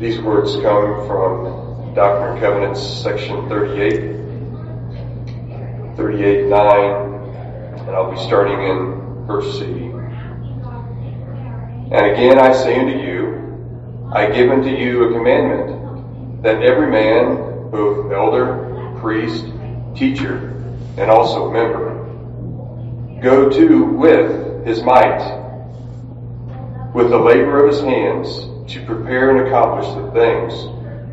These words come from Doctrine and Covenants, section 38, 38 9, and I'll be starting in verse C. And again I say unto you, I give unto you a commandment, that every man, both elder, priest, teacher, and also member, go to with his might, with the labor of his hands, to prepare and accomplish the things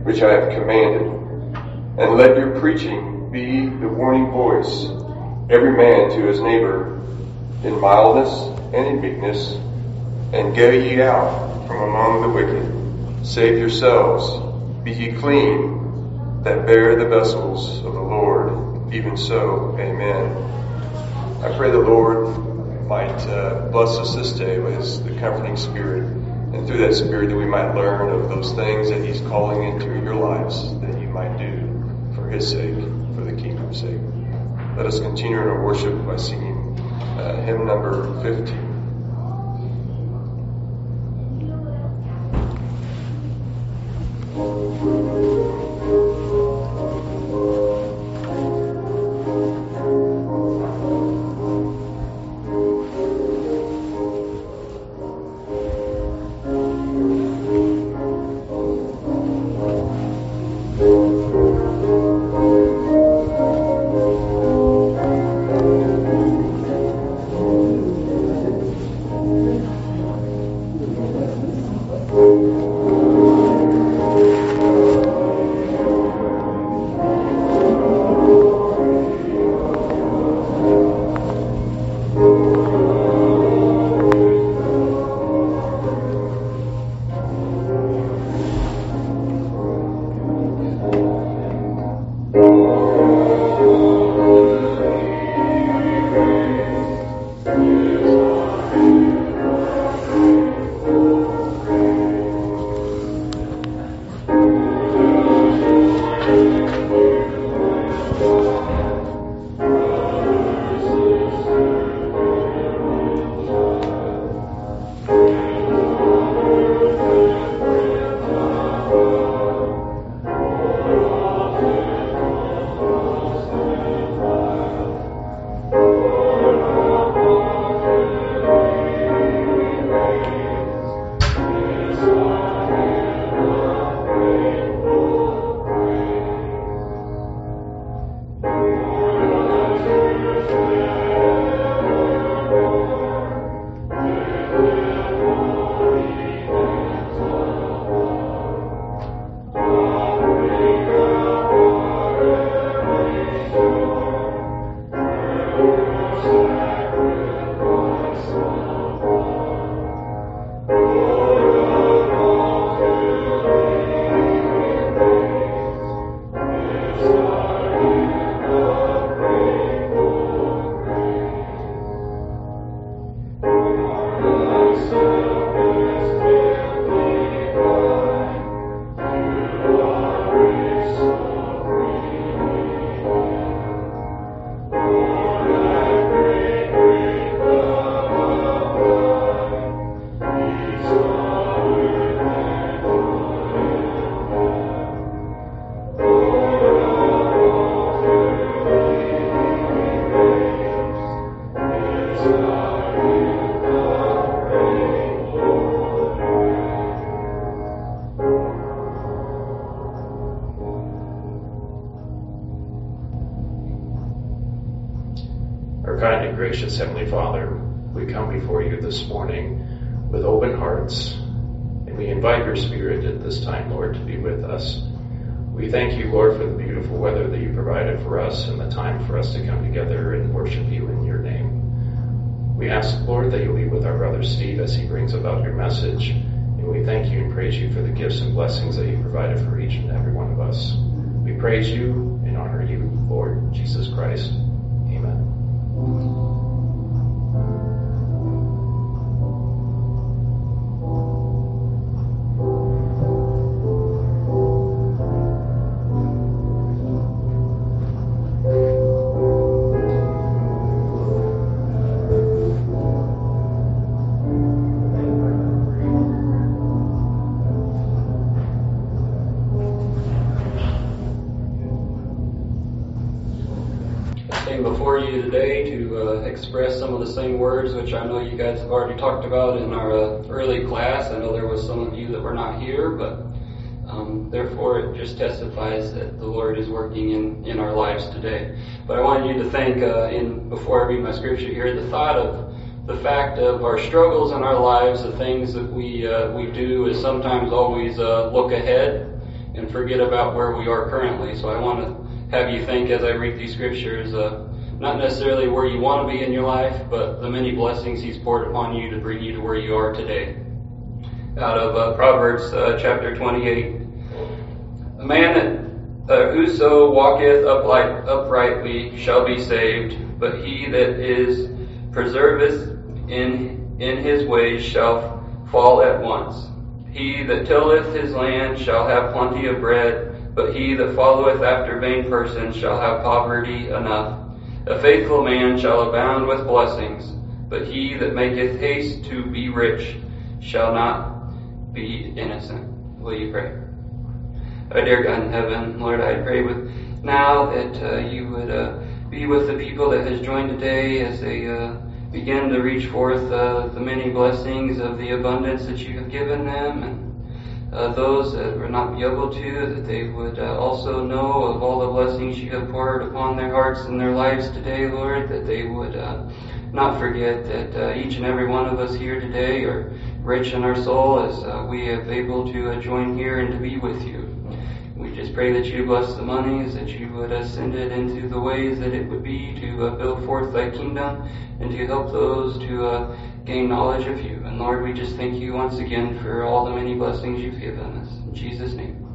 which I have commanded. And let your preaching be the warning voice, every man to his neighbor, in mildness and in meekness, and go ye out from among the wicked. Save yourselves, be ye clean, that bear the vessels of the Lord. Even so, amen. I pray the Lord might uh, bless us this day with the comforting spirit through that Spirit that we might learn of those things that He's calling into your lives that you might do for His sake, for the kingdom's sake. Let us continue in our worship by singing uh, hymn number 15. Gracious Heavenly Father, we come before you this morning with open hearts, and we invite your Spirit at this time, Lord, to be with us. We thank you, Lord, for the beautiful weather that you provided for us and the time for us to come together and worship you in your name. We ask, Lord, that you'll be with our brother Steve as he brings about your message, and we thank you and praise you for the gifts and blessings that you provided for each and every one of us. We praise you express some of the same words which I know you guys have already talked about in our uh, early class. I know there was some of you that were not here, but um, therefore it just testifies that the Lord is working in, in our lives today. But I wanted you to think, uh, in before I read my scripture here, the thought of the fact of our struggles in our lives, the things that we uh, we do, is sometimes always uh, look ahead and forget about where we are currently. So I want to have you think as I read these scriptures, uh, not necessarily where you want to be in your life, but the many blessings He's poured upon you to bring you to where you are today. Out of uh, Proverbs uh, chapter 28. A man that uh, whoso walketh upright, uprightly shall be saved, but he that is preserveth in, in his ways shall fall at once. He that tilleth his land shall have plenty of bread, but he that followeth after vain persons shall have poverty enough. A faithful man shall abound with blessings, but he that maketh haste to be rich shall not be innocent. Will you pray? Our dear God in heaven, Lord, I pray with now that uh, you would uh, be with the people that has joined today as they uh, begin to reach forth uh, the many blessings of the abundance that you have given them and uh, those that will not be able to, that they would uh, also know of all the blessings you have poured upon their hearts and their lives today, Lord, that they would uh, not forget that uh, each and every one of us here today are rich in our soul as uh, we have able to uh, join here and to be with you. We just pray that you bless the monies, that you would send it into the ways that it would be to build forth thy kingdom and to help those to gain knowledge of you. And Lord, we just thank you once again for all the many blessings you've given us. In Jesus' name,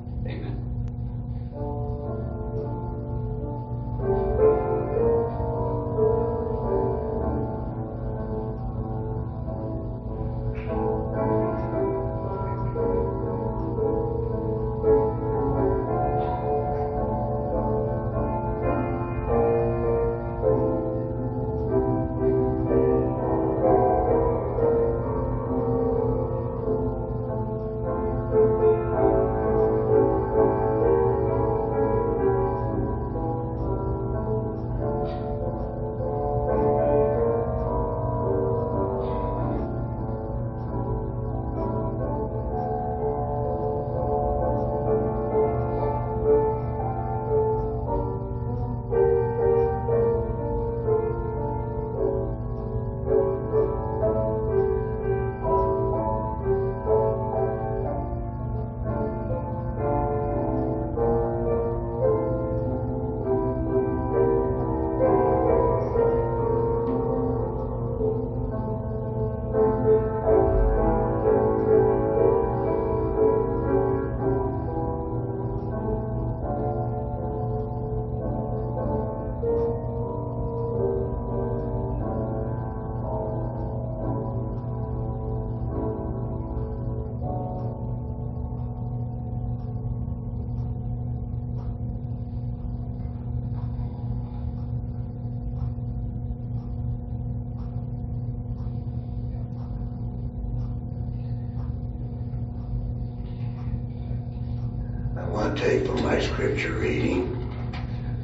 take from my scripture reading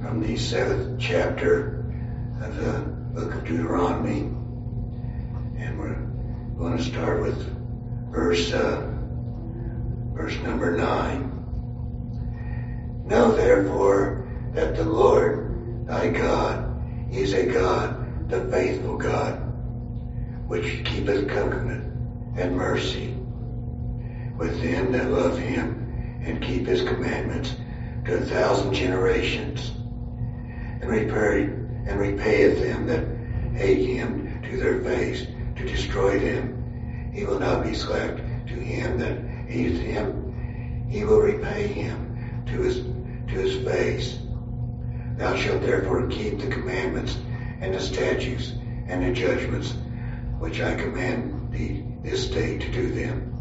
from the seventh chapter of the book of Deuteronomy. And we're going to start with verse, uh, Repay him to his to his face. Thou shalt therefore keep the commandments and the statutes and the judgments which I command thee this day to do them.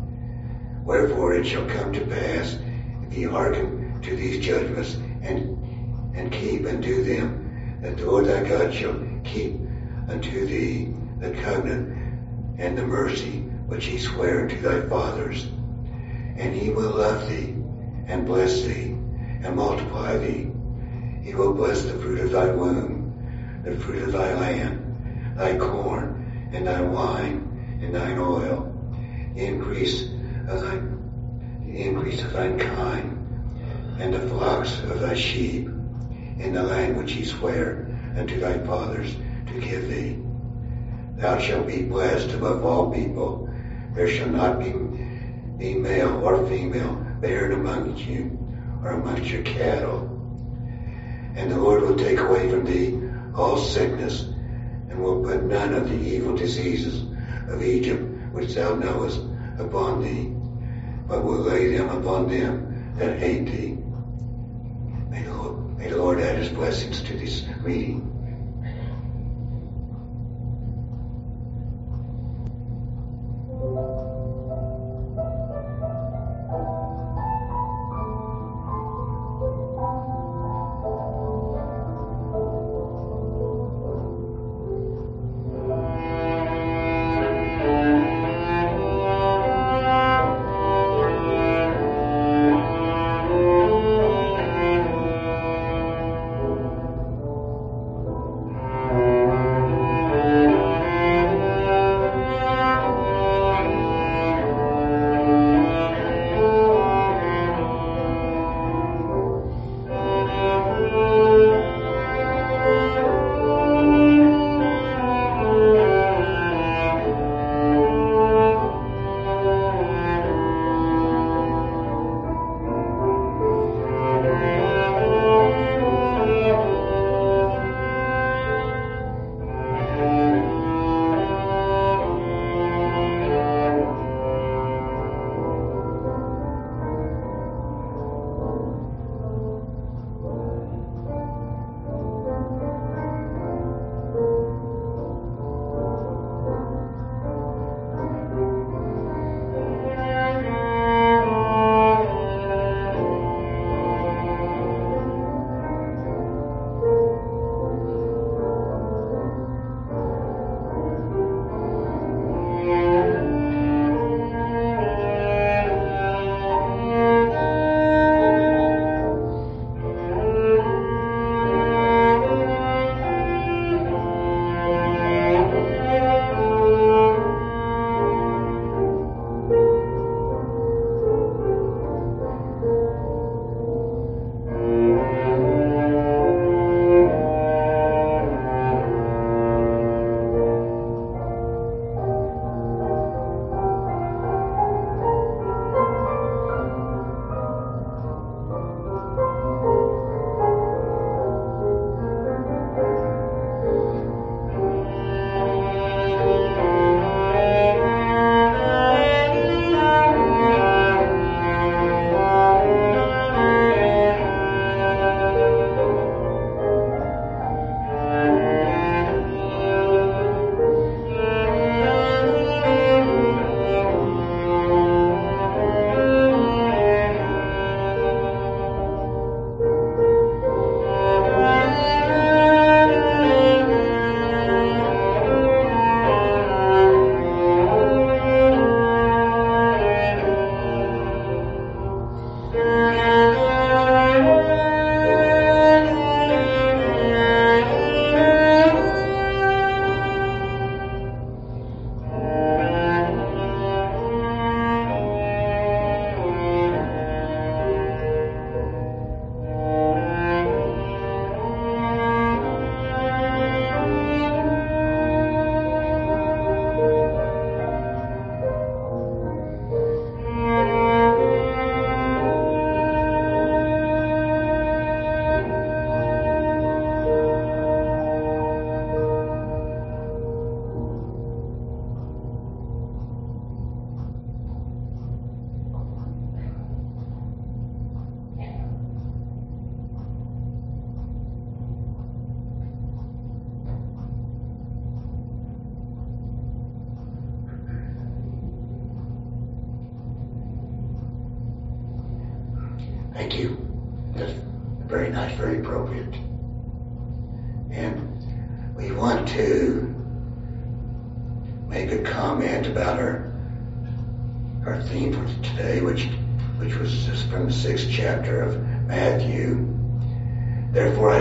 Wherefore it shall come to pass if ye hearken to these judgments and and keep and do them, that the Lord thy God shall keep unto thee the covenant and the mercy which he sware to thy fathers. And he will love thee and bless thee and multiply thee. He will bless the fruit of thy womb, the fruit of thy land, thy corn, and thy wine, and thine oil, the increase of thy the increase of thine kind, and the flocks of thy sheep, in the land which he sware unto thy fathers to give thee. Thou shalt be blessed above all people. There shall not be, be male or female barren amongst you, or amongst your cattle. And the Lord will take away from thee all sickness, and will put none of the evil diseases of Egypt which thou knowest upon thee, but will lay them upon them that hate thee. May the Lord, may the Lord add his blessings to this reading.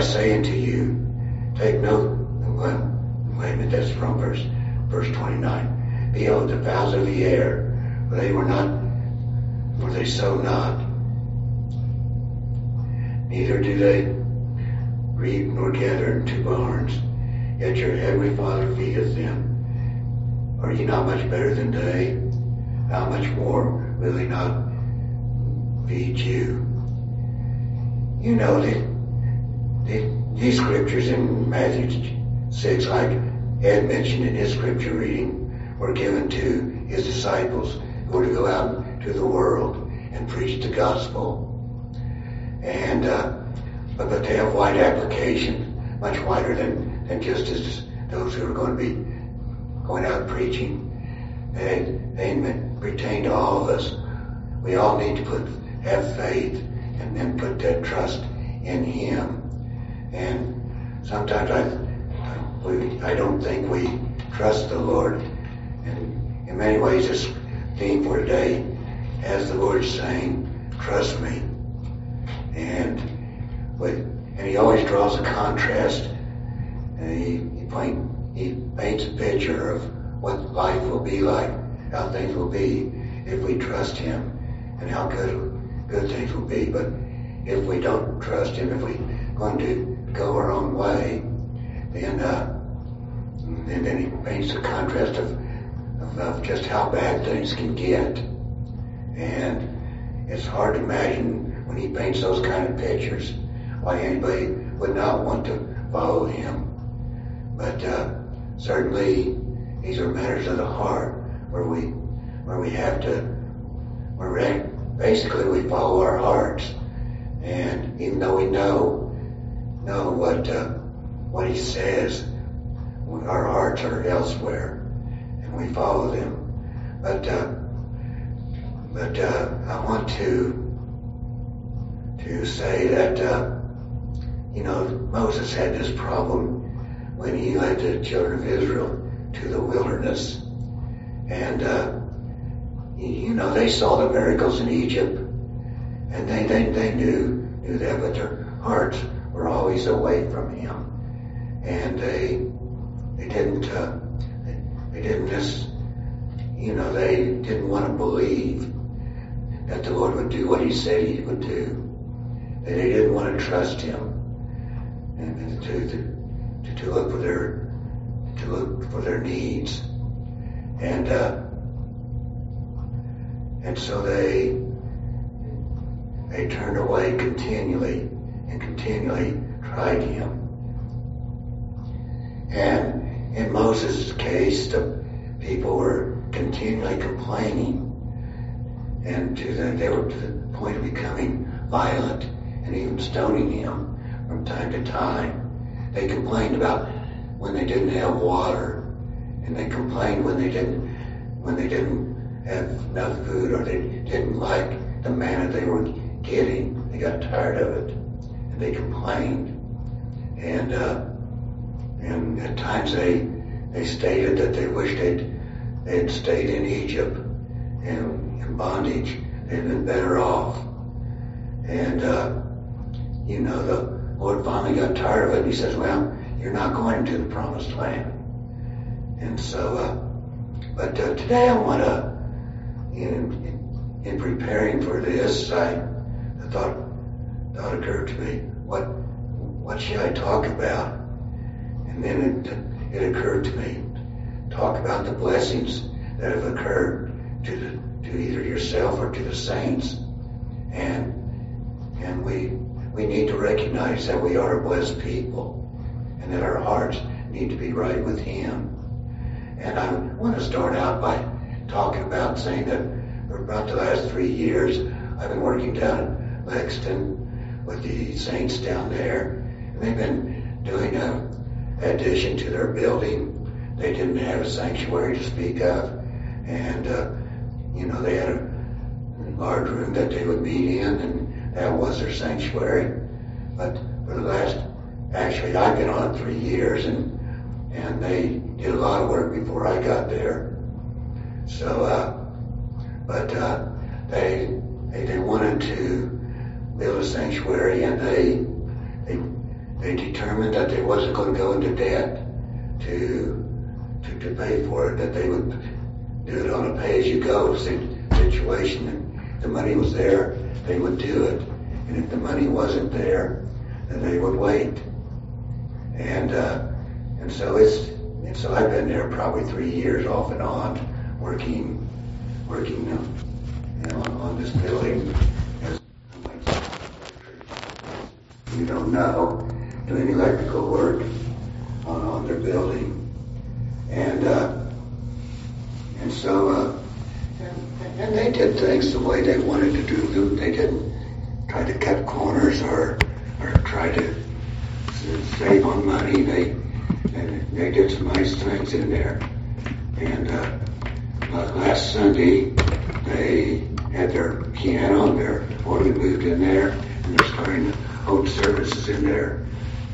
Say unto you, take note, no wait a minute, that's from verse, verse 29. Behold, the fowls of the air, for they were not, for they sow not, neither do they reap nor gather into barns, yet your heavenly Father feedeth them. Are ye not much better than they? How much more will he not feed you? You know that, these scriptures in Matthew 6, like Ed mentioned in his scripture reading, were given to his disciples who were to go out to the world and preach the gospel. And, uh, but, but they have wide application, much wider than, than just as those who are going to be going out preaching. They, they pertain to all of us. We all need to put, have faith and then put that trust in Him. And sometimes I, we, I don't think we trust the Lord. And in many ways, this theme for today has the Lord is saying, trust me. And, with, and he always draws a contrast. And he, he, paint, he paints a picture of what life will be like, how things will be if we trust him, and how good, good things will be. But if we don't trust him, if we're going to go our own way, then uh, and then he paints a contrast of, of, of just how bad things can get. And it's hard to imagine when he paints those kind of pictures why anybody would not want to follow him. But uh, certainly these are matters of the heart where we where we have to where basically we follow our hearts. And even though we know know what uh, what he says, our hearts are elsewhere, and we follow them. But uh, but uh, I want to to say that uh, you know Moses had this problem when he led the children of Israel to the wilderness, and uh, you know they saw the miracles in Egypt, and they they, they knew knew that, but their hearts were always away from Him, and they they didn't, uh, they didn't just, you know, they didn't want to believe that the Lord would do what He said He would do. They didn't want to trust Him and to, to, to look for their, to look for their needs. And, uh, and so they, they turned away continually and continually tried Him. And in Moses' case, the people were continually complaining, and to the, they were to the point of becoming violent and even stoning him from time to time. They complained about when they didn't have water, and they complained when they didn't when they didn't have enough food or they didn't like the manna they were getting. They got tired of it, and they complained. And uh, and at times they, they stated that they wished they'd, they'd stayed in Egypt and in bondage. They'd been better off. And, uh, you know, the Lord finally got tired of it. And he says, well, you're not going to the promised land. And so, uh, but uh, today I want to, in, in preparing for this, I, I thought, thought occurred to me, what, what should I talk about? And then it, it occurred to me, talk about the blessings that have occurred to the, to either yourself or to the saints. And and we we need to recognize that we are a blessed people and that our hearts need to be right with Him. And I want to start out by talking about saying that for about the last three years I've been working down in Lexington with the saints down there. They've been doing a addition to their building. They didn't have a sanctuary to speak of, and uh, you know they had a large room that they would meet in, and that was their sanctuary. But for the last, actually, I've been on three years, and and they did a lot of work before I got there. So, uh, but uh, they, they they wanted to build a sanctuary, and they they they determined that they wasn't going to go into debt to, to, to pay for it, that they would do it on a pay-as-you-go situation. And the money was there, they would do it. And if the money wasn't there, then they would wait. And, uh, and so it's, and so I've been there probably three years off and on, working, working, you know, on, on this building as you don't know, doing electrical work on, on their building. And, uh, and so, uh, and, and they did things the way they wanted to do them. They didn't try to cut corners or, or try to save on money. They, they, did some nice things in there. And, uh, last Sunday, they had their piano and their organ moved in there and they're starting to hold services in there.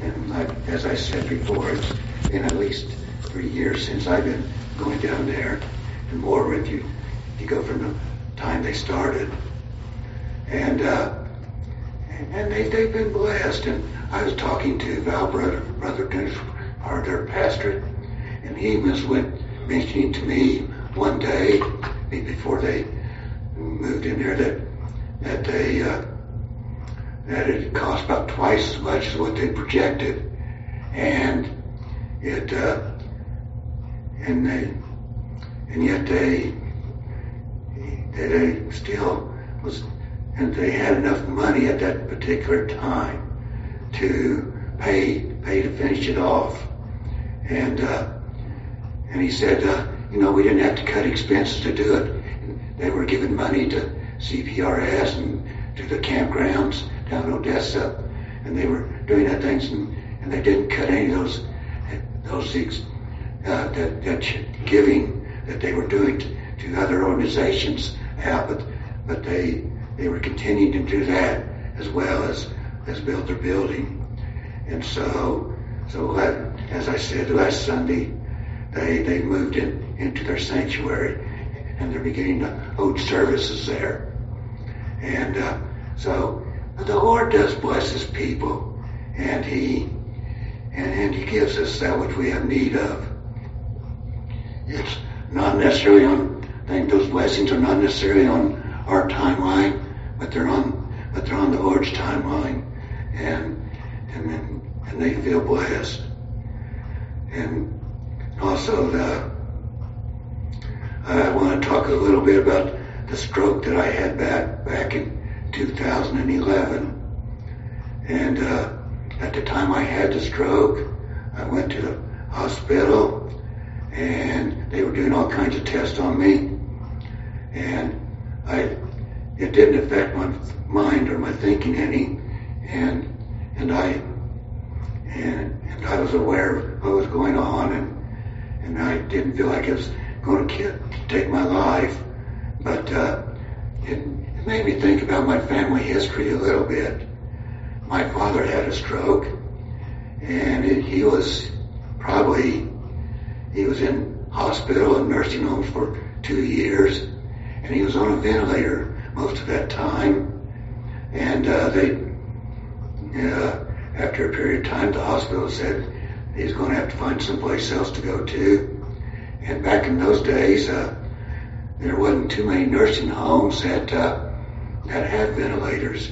And like, as I said before, it's been at least three years since I've been going down there and more with you. You go from the time they started. And, uh, and they, they've been blessed. And I was talking to Val Brother, Brother our their pastor, and he was went mentioning to me one day before they moved in there that that they uh, that it cost about twice as much as what they projected, and it uh, and they and yet they they still was and they had enough money at that particular time to pay pay to finish it off, and uh, and he said, uh, you know, we didn't have to cut expenses to do it. They were giving money to CPRS and to the campgrounds down in Odessa, and they were doing that things, and, and they didn't cut any of those those uh, that, that giving that they were doing to, to other organizations out, but but they they were continuing to do that as well as as build their building, and so so as I said last Sunday, they they moved in into their sanctuary, and they're beginning to hold services there, and uh, so the Lord does bless His people, and He and, and He gives us that which we have need of. It's not necessarily on. I think those blessings are not necessarily on our timeline, but they're on but they're on the Lord's timeline, and and and they feel blessed. And also, the, I want to talk a little bit about the stroke that I had back back in 2011. And uh, at the time I had the stroke, I went to the hospital and they were doing all kinds of tests on me. And I, it didn't affect my mind or my thinking any. And, and I, and, and I was aware of what was going on and, and I didn't feel like it was going to take my life. But, uh, it, made me think about my family history a little bit. My father had a stroke, and it, he was probably he was in hospital and nursing homes for two years, and he was on a ventilator most of that time. And uh, they, uh, after a period of time, the hospital said he's going to have to find someplace else to go to. And back in those days, uh, there wasn't too many nursing homes that uh, that had ventilators.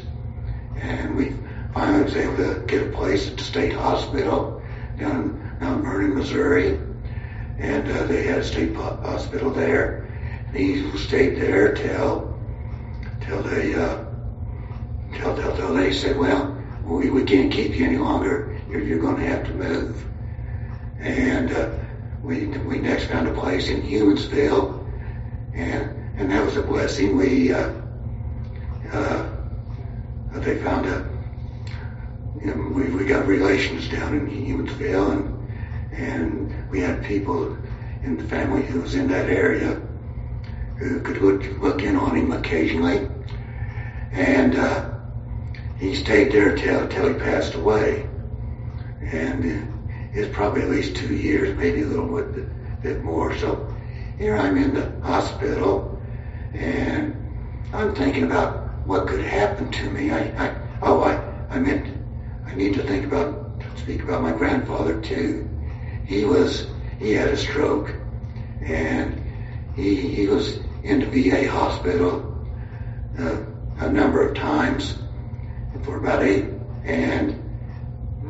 And we finally was able to get a place at the state hospital down in Mount Vernon, Missouri. And uh, they had a state hospital there. And he stayed there till, till they, uh, till, till, till they said, well, we, we can't keep you any longer. You're, you're going to have to move. And uh, we, we next found a place in Humansville. And, and that was a blessing. We, uh, uh, they found a, you know, we, we got relations down in Humansville and, and we had people in the family who was in that area who could look, look in on him occasionally. And, uh, he stayed there till, till he passed away. And it's probably at least two years, maybe a little bit, bit more. So here I'm in the hospital and I'm thinking about what could happen to me. I, I oh, I, I meant I need to think about, speak about my grandfather too. he was he had a stroke, and he he was in the VA hospital uh, a number of times for about eight. And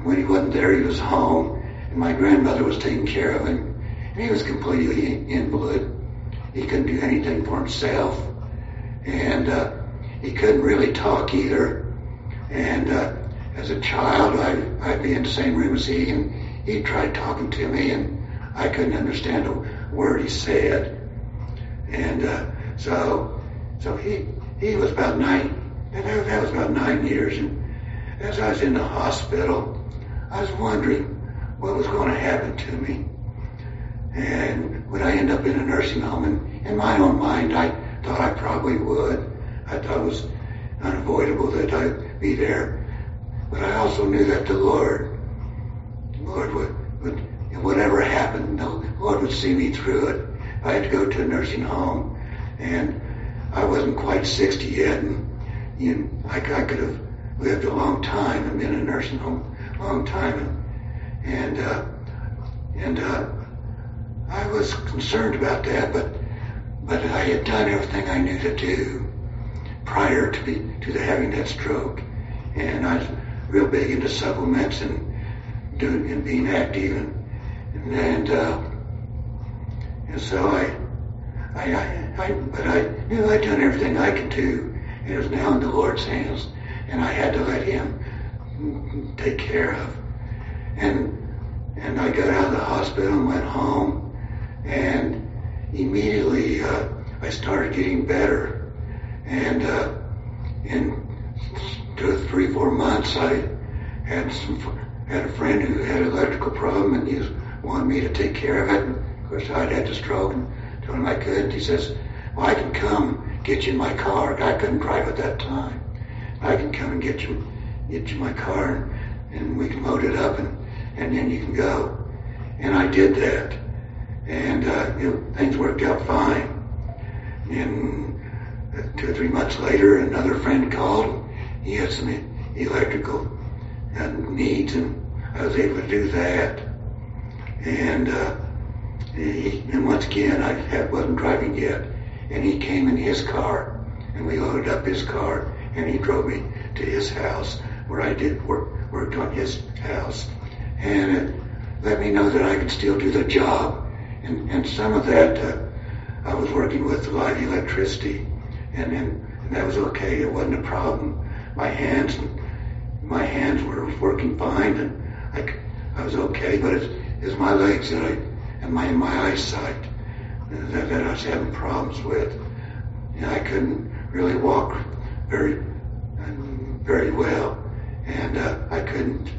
when he wasn't there, he was home, and my grandmother was taking care of him. And he was completely invalid. He couldn't do anything for himself, and uh, he couldn't really talk either. And uh, as a child, I'd, I'd be in the same room as he, and he tried talking to me, and I couldn't understand a word he said. And uh, so, so he he was about nine. That, that was about nine years. And as I was in the hospital, I was wondering what was going to happen to me. And would I end up in a nursing home? And in my own mind, I thought I probably would. I thought it was unavoidable that I'd be there. But I also knew that the Lord, the Lord would, would, whatever happened, the Lord would see me through it. I had to go to a nursing home, and I wasn't quite 60 yet, and you know, I, I could have lived a long time and been in a nursing home a long time, and and uh, and uh, I was concerned about that, but but I had done everything I knew to do prior to be to the having that stroke, and I was real big into supplements and doing and being active, and and uh, and so I I, I, I but I knew I'd done everything I could do, it was now in the Lord's hands, and I had to let Him take care of, and and I got out of the hospital and went home, and immediately uh, I started getting better, and uh, in two three, four months I had some had a friend who had an electrical problem, and he wanted me to take care of it. And of course, I'd had the stroke, and told him I couldn't. He says, "Well, I can come get you in my car. I couldn't drive at that time. I can come and get you, get you my car, and, and we can load it up, and and then you can go." And I did that, and uh, you know, things worked out fine. And two or three months later, another friend called. He had some electrical uh, needs, and I was able to do that. And uh, he, and once again, I had, wasn't driving yet, and he came in his car, and we loaded up his car, and he drove me to his house where I did work, worked on his house, and it let me know that I could still do the job. And, and some of that, uh, I was working with live electricity, and, and, and that was okay. It wasn't a problem. My hands, my hands were working fine, and I, I was okay. But it's, it's my legs I and my my eyesight that, that I was having problems with. You know, I couldn't really walk very very well, and uh, I couldn't.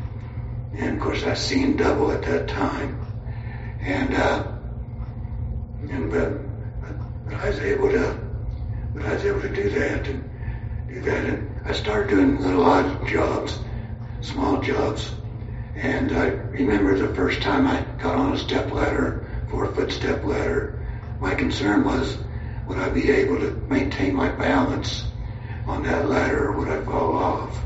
And of course, I seen double at that time, and uh, and but, but I was able to, I was able to do that and do that, and I started doing little odd jobs, small jobs, and I remember the first time I got on a step ladder, four foot step ladder, my concern was would I be able to maintain my balance on that ladder or would I fall off?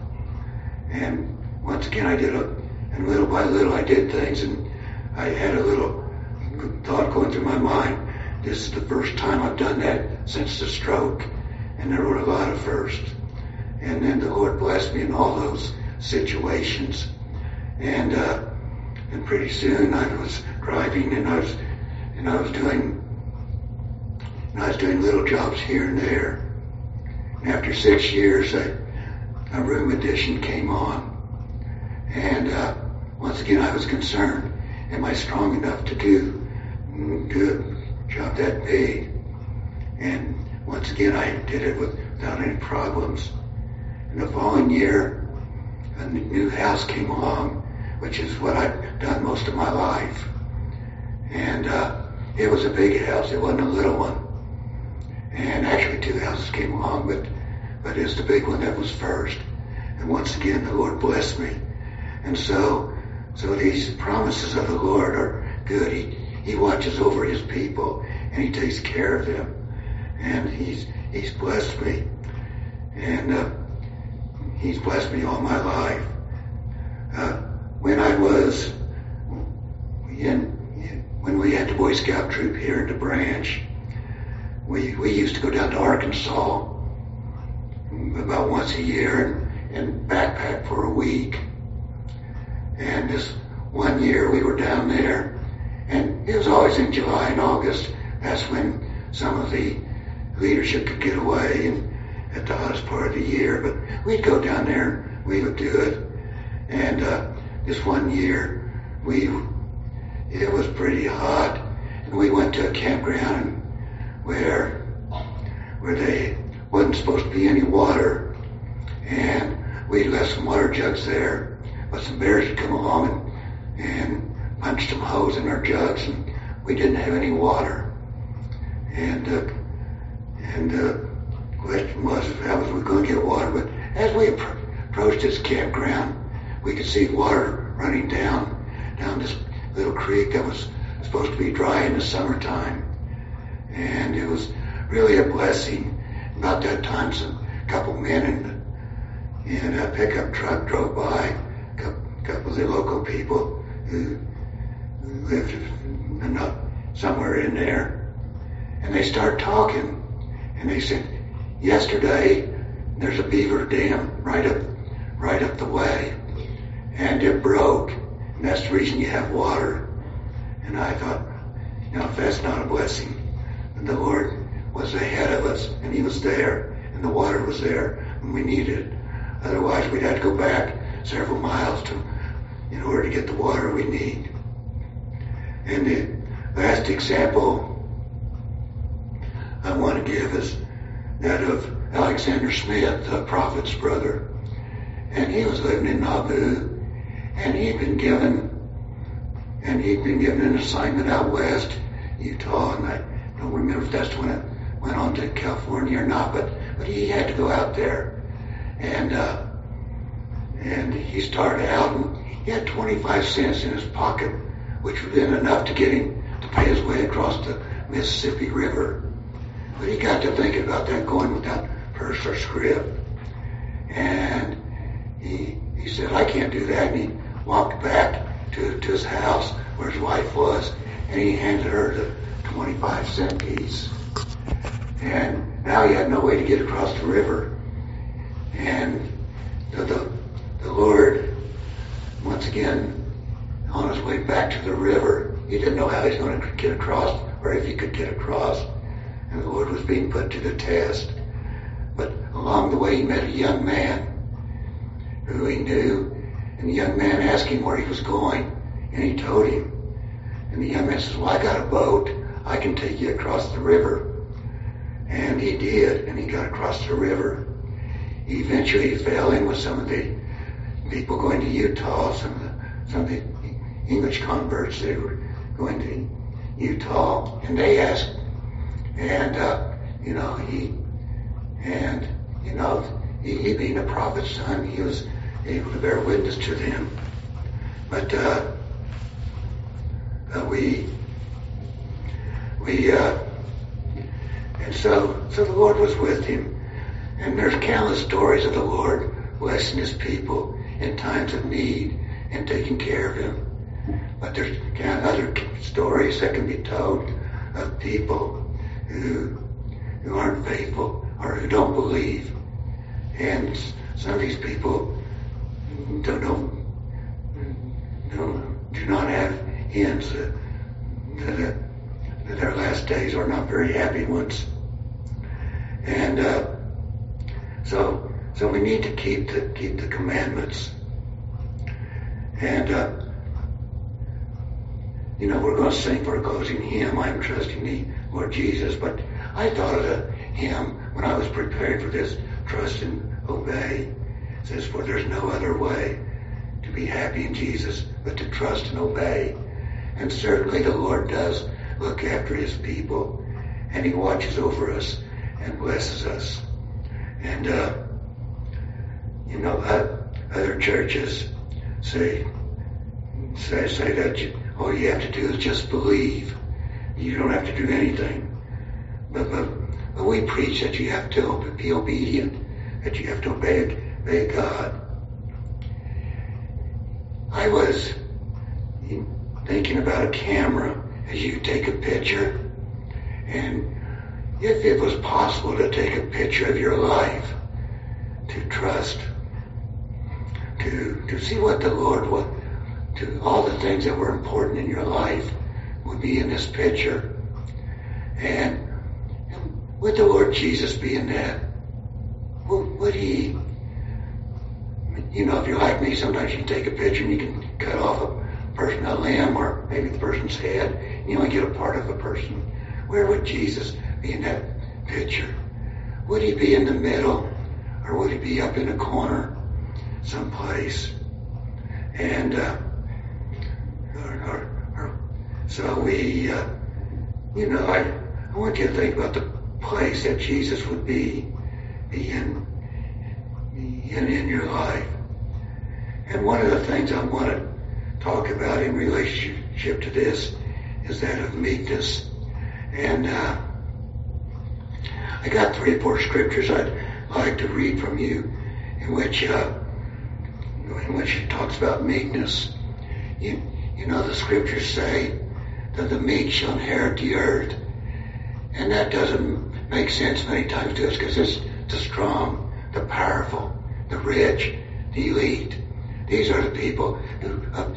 And once again I did a, and little by little I did things and I had a little thought going through my mind, this is the first time I've done that since the stroke. And there were a lot of firsts. And then the Lord blessed me in all those situations. And uh, and pretty soon I was driving and I was and I was doing and I was doing little jobs here and there. And after six years, a, a room addition came on, and uh, once again I was concerned: Am I strong enough to do good job that big? And once again I did it without any problems. In the following year, a new house came along, which is what I've done most of my life. And uh, it was a big house. It wasn't a little one. And actually two houses came along, but, but it's the big one that was first. And once again, the Lord blessed me. And so, so these promises of the Lord are good. He, he watches over his people and he takes care of them. And he's, he's blessed me. And, uh, he's blessed me all my life. Uh, when I was in when we had the Boy Scout troop here in the branch. We we used to go down to Arkansas about once a year and, and backpack for a week. And this one year we were down there, and it was always in July and August. That's when some of the leadership could get away and at the hottest part of the year. But we'd go down there we would do it. And uh, this one year, we it was pretty hot, and we went to a campground where where they wasn't supposed to be any water, and we left some water jugs there, but some bears had come along and, and punched some holes in our jugs, and we didn't have any water. And uh, and the question was how was we going to get water? But as we appro- approached this campground, we could see water running down down this little creek that was supposed to be dry in the summertime, and it was really a blessing. About that time, some couple men in in a pickup truck drove by, a couple, of the local people who lived not somewhere in there, and they start talking, and they said, yesterday there's a beaver dam right up right up the way, and it broke, and that's the reason you have water. And I thought, you know, if that's not a blessing, the Lord was ahead of us, and He was there, and the water was there when we needed it. Otherwise, we'd have to go back several miles to, in order to get the water we need. And the last example I want to give is that of Alexander Smith, the prophet's brother. And he was living in Nauvoo, and he'd been given, and he'd been given an assignment out west, Utah, and I don't remember if that's when it went on to California or not, but, but he had to go out there. And, uh, and he started out and he had 25 cents in his pocket, which would have been enough to get him to pay his way across the Mississippi River. But he got to thinking about that going without purse or scrip. And he, he said, I can't do that. And he walked back to, to his house where his wife was and he handed her the 25 cent piece. And now he had no way to get across the river. And the, the, the Lord, once again, on his way back to the river, he didn't know how he was going to get across or if he could get across. The Lord was being put to the test. But along the way, he met a young man who he knew. And the young man asked him where he was going. And he told him. And the young man says, Well, I got a boat. I can take you across the river. And he did, and he got across the river. He eventually fell in with some of the people going to Utah, some of the, some of the English converts that were going to Utah, and they asked, and uh, you know he, and you know he, he being a prophet's son, he was able to bear witness to them. But uh, uh, we, we. Uh, and so, so the Lord was with him. And there's countless stories of the Lord blessing his people in times of need and taking care of him. But there's other stories that can be told of people who, who aren't faithful or who don't believe. And some of these people don't, don't, don't do not have hints that, that, that their last days are not very happy ones. And uh, so, so we need to keep the keep the commandments. And uh, you know, we're going to sing for a closing hymn. I'm trusting thee, Lord Jesus. But I thought of him when I was preparing for this. Trust and obey. It says, for there's no other way to be happy in Jesus but to trust and obey. And certainly the Lord does look after his people and he watches over us and blesses us. And, uh, you know, other churches say, say, say that you, all you have to do is just believe. You don't have to do anything. But, but, but we preach that you have to be obedient, that you have to obey, obey God. I was thinking about a camera as you take a picture, and if it was possible to take a picture of your life, to trust, to to see what the Lord would, to all the things that were important in your life would be in this picture, and would the Lord Jesus be in that? Would, He? You know, if you're like me, sometimes you take a picture and you can cut off a person, a limb, or maybe the person's head. You only get a part of the person. Where would Jesus be in that picture? Would he be in the middle, or would he be up in a corner, someplace? And uh, or, or, so we, uh, you know, I, I want you to think about the place that Jesus would be, in, in, in your life. And one of the things I want to talk about in relationship to this is that of meekness. And uh, I got three or four scriptures I'd like to read from you in which uh, in which it talks about meekness. You, you know the scriptures say that the meek shall inherit the earth. And that doesn't make sense many times to us because it's the strong, the powerful, the rich, the elite. These are the people who uh,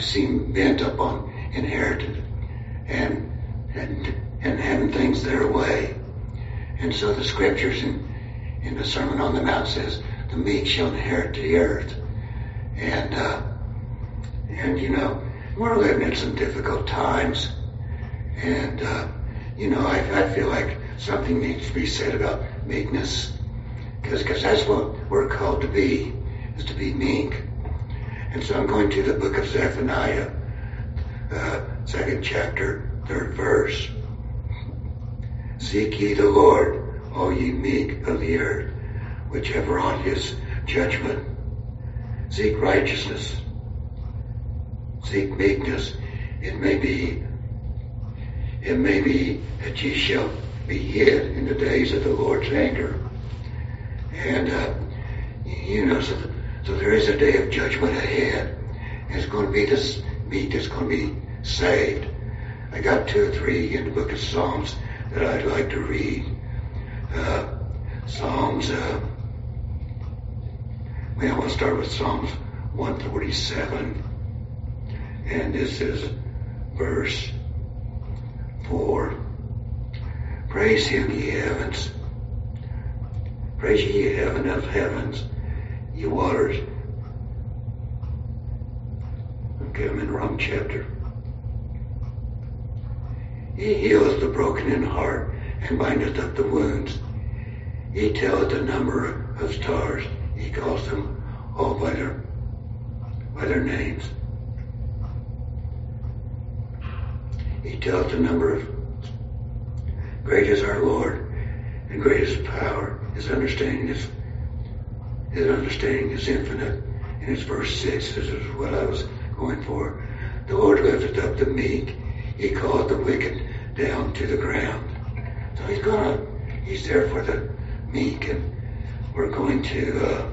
seem bent upon inheritance and, and, and having things their way. And so the scriptures in, in the Sermon on the Mount says, the meek shall inherit the earth. And, uh, and you know, we're living in some difficult times. And, uh, you know, I, I feel like something needs to be said about meekness. Because cause that's what we're called to be, is to be meek. And so I'm going to the book of Zephaniah, uh, second chapter, third verse. Seek ye the Lord, all ye meek of the earth, which have wrought his judgment. Seek righteousness. Seek meekness. It may be, it may be that ye shall be hid in the days of the Lord's anger. And, uh, you know, so, so there is a day of judgment ahead. It's going to be this meek that's going to be saved. I got two or three in the book of Psalms that I'd like to read. Uh, Psalms, uh, well, we'll start with Psalms 147. And this is verse 4. Praise him, ye heavens. Praise ye, heaven of heavens, ye waters. Okay, I'm in the wrong chapter. He healeth the broken in heart and bindeth up the wounds. He telleth the number of stars. He calls them all by their, by their names. He telleth the number of, great is our Lord, and great is power. His understanding is, his understanding is infinite. And it's verse 6, this is what I was going for. The Lord lifted up the meek. He called the wicked down to the ground. So he's gonna, he's there for the meek. And we're going to, uh,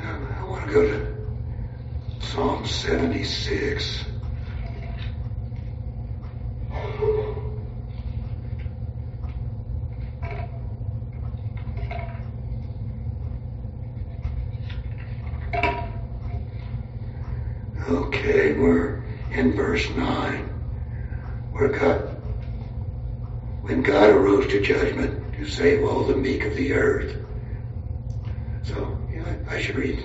I want to go to Psalm 76. Okay, we're in verse 9. Where God, when God arose to judgment to save all the meek of the earth. So, yeah, I should read.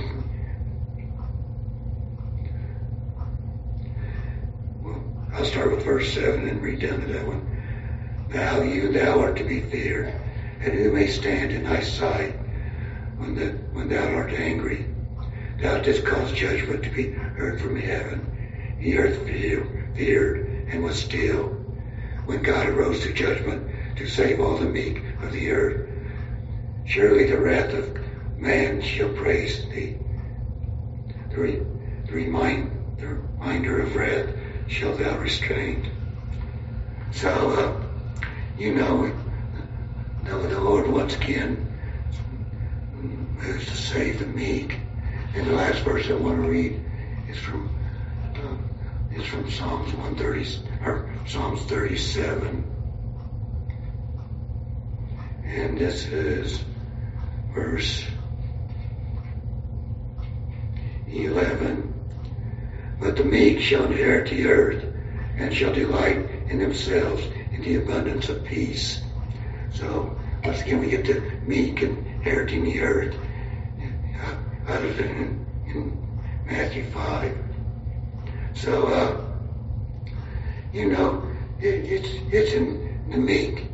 Well, I'll start with verse 7 and read down to that one. Thou, you, thou art to be feared, and who may stand in thy sight when, the, when thou art angry? Thou didst cause judgment to be heard from heaven. The earth feared, and was still. When God arose to judgment to save all the meek of the earth, surely the wrath of man shall praise thee. The, re, the, remind, the reminder of wrath shall thou restrain. So, uh, you know, the, the Lord once again moves to save the meek. And the last verse I want to read is from is from Psalms 130 or Psalms 37. And this is verse 11. But the meek shall inherit the earth and shall delight in themselves in the abundance of peace. So once again, we get the meek inheriting the earth out of it in, in Matthew 5. So, uh, you know, it, it's, it's in the meek,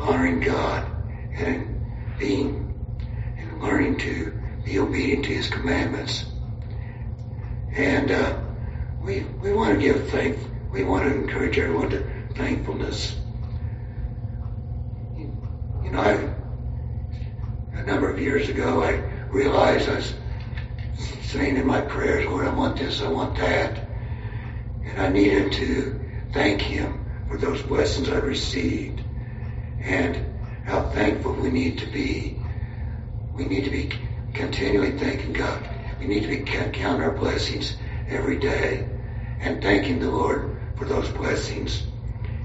honoring God and being and learning to be obedient to His commandments. And uh, we we want to give thank we want to encourage everyone to thankfulness. You know, I, a number of years ago, I realized I was saying in my prayers, Lord, I want this, I want that. And I needed to thank Him for those blessings I received and how thankful we need to be. We need to be continually thanking God. We need to be count our blessings every day and thanking the Lord for those blessings.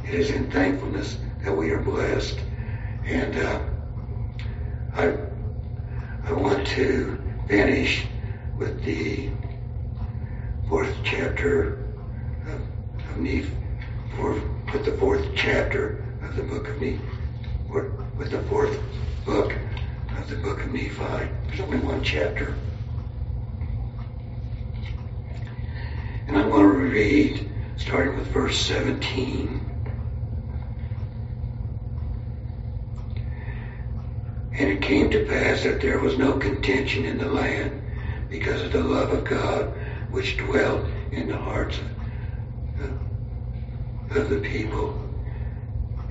It is in thankfulness that we are blessed. And uh, I, I want to finish with the fourth chapter of, of Nephi, with the fourth chapter of the book of Nephi, with the fourth book of the book of Nephi. There's only one chapter. And I'm going to read starting with verse 17. And it came to pass that there was no contention in the land because of the love of God which dwelt in the hearts of, of the people.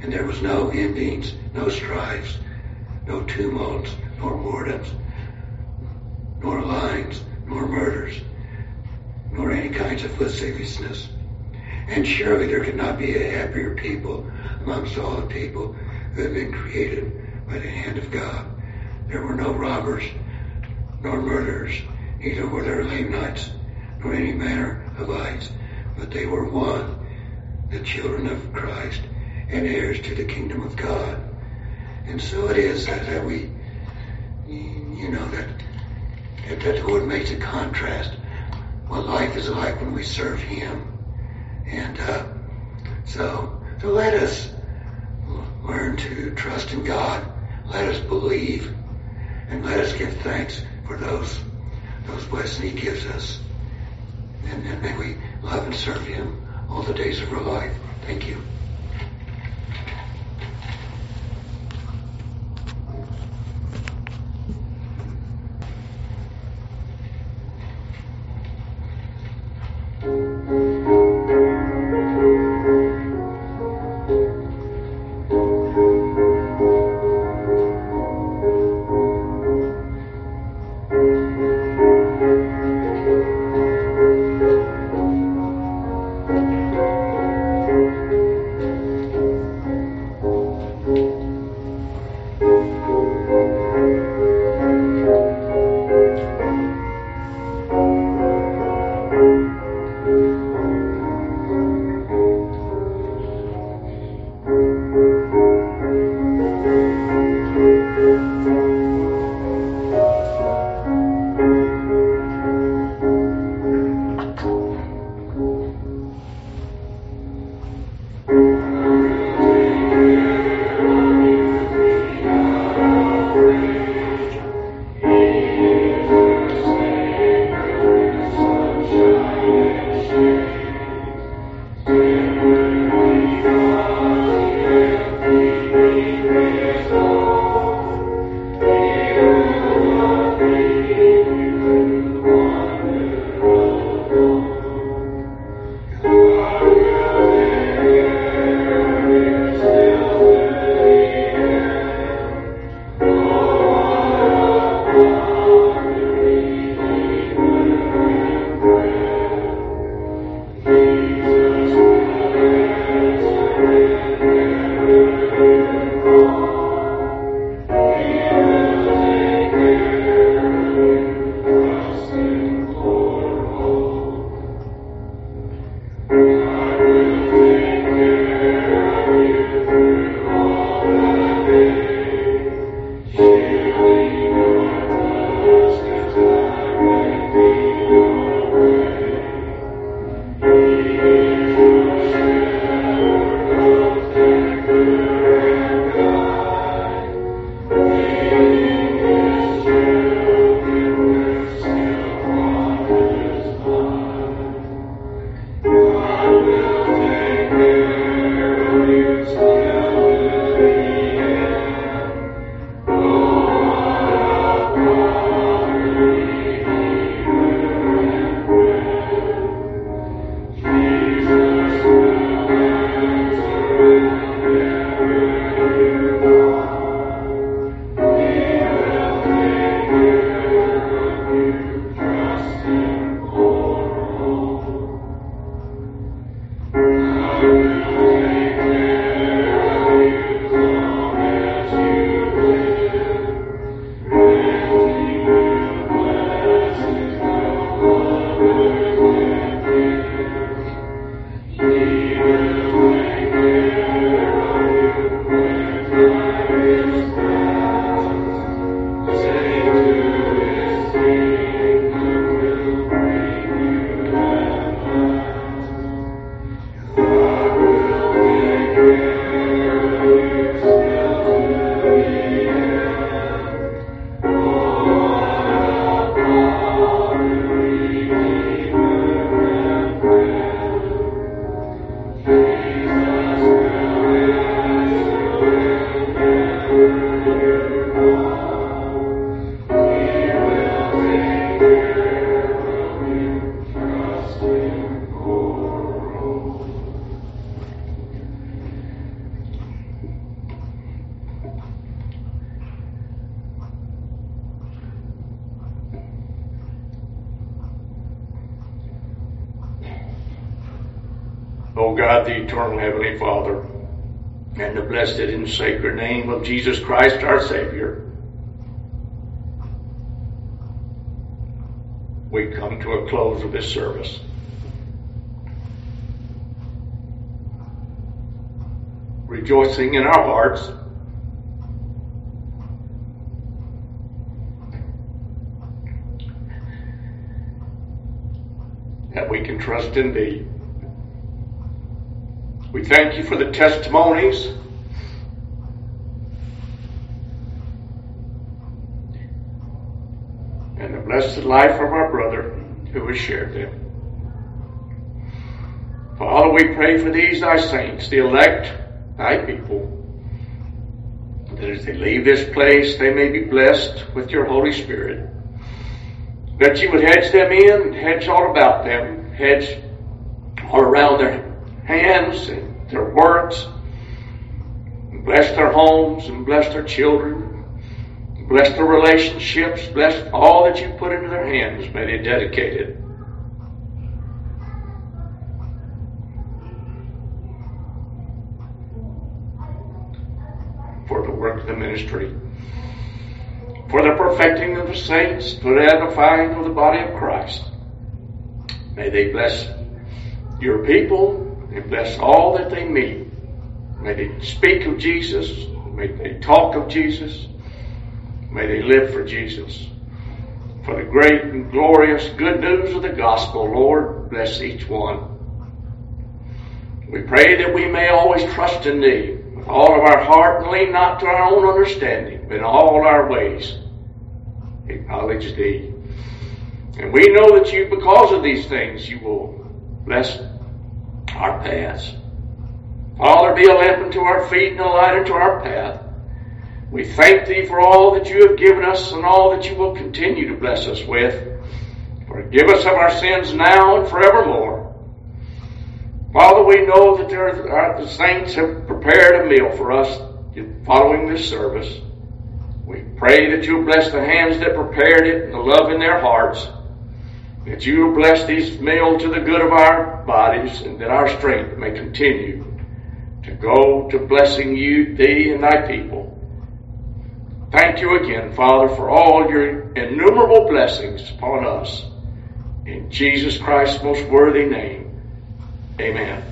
And there was no envyings, no strifes, no tumults, nor whoredoms, nor lyings, nor murders, nor any kinds of lasciviousness. And surely there could not be a happier people amongst all the people who have been created by the hand of God. There were no robbers, nor murderers, neither were there Lamanites, nor any manner of lights, but they were one, the children of Christ, and heirs to the kingdom of God. And so it is that, that we, you know, that, that the Lord makes a contrast what life is like when we serve Him. And uh, so, so let us learn to trust in God. Let us believe, and let us give thanks for those those blessings He gives us. And, and may we love and serve Him all the days of our life. Thank you. The and sacred name of Jesus Christ our Savior, we come to a close of this service. Rejoicing in our hearts that we can trust in Thee. We thank you for the testimonies. And the blessed life of our brother who has shared them. Father, we pray for these thy saints, the elect, thy people, that as they leave this place, they may be blessed with your Holy Spirit. That you would hedge them in, hedge all about them, hedge all around their hands and their works. Bless their homes and bless their children. Bless the relationships. Bless all that you put into their hands. May they dedicate it. For the work of the ministry. For the perfecting of the saints. For the edifying of the body of Christ. May they bless your people and bless all that they meet. May they speak of Jesus. May they talk of Jesus. May they live for Jesus. For the great and glorious good news of the gospel, Lord, bless each one. We pray that we may always trust in Thee with all of our heart and lean not to our own understanding, but in all our ways acknowledge Thee. And we know that you, because of these things, you will bless our paths. Father, be a lamp unto our feet and a light unto our path. We thank Thee for all that you have given us and all that you will continue to bless us with. Forgive us of our sins now and forevermore. Father, we know that are, the saints have prepared a meal for us following this service. We pray that you bless the hands that prepared it and the love in their hearts. That you bless these meal to the good of our bodies and that our strength may continue to go to blessing you, thee, and thy people. Thank you again, Father, for all your innumerable blessings upon us. In Jesus Christ's most worthy name, amen.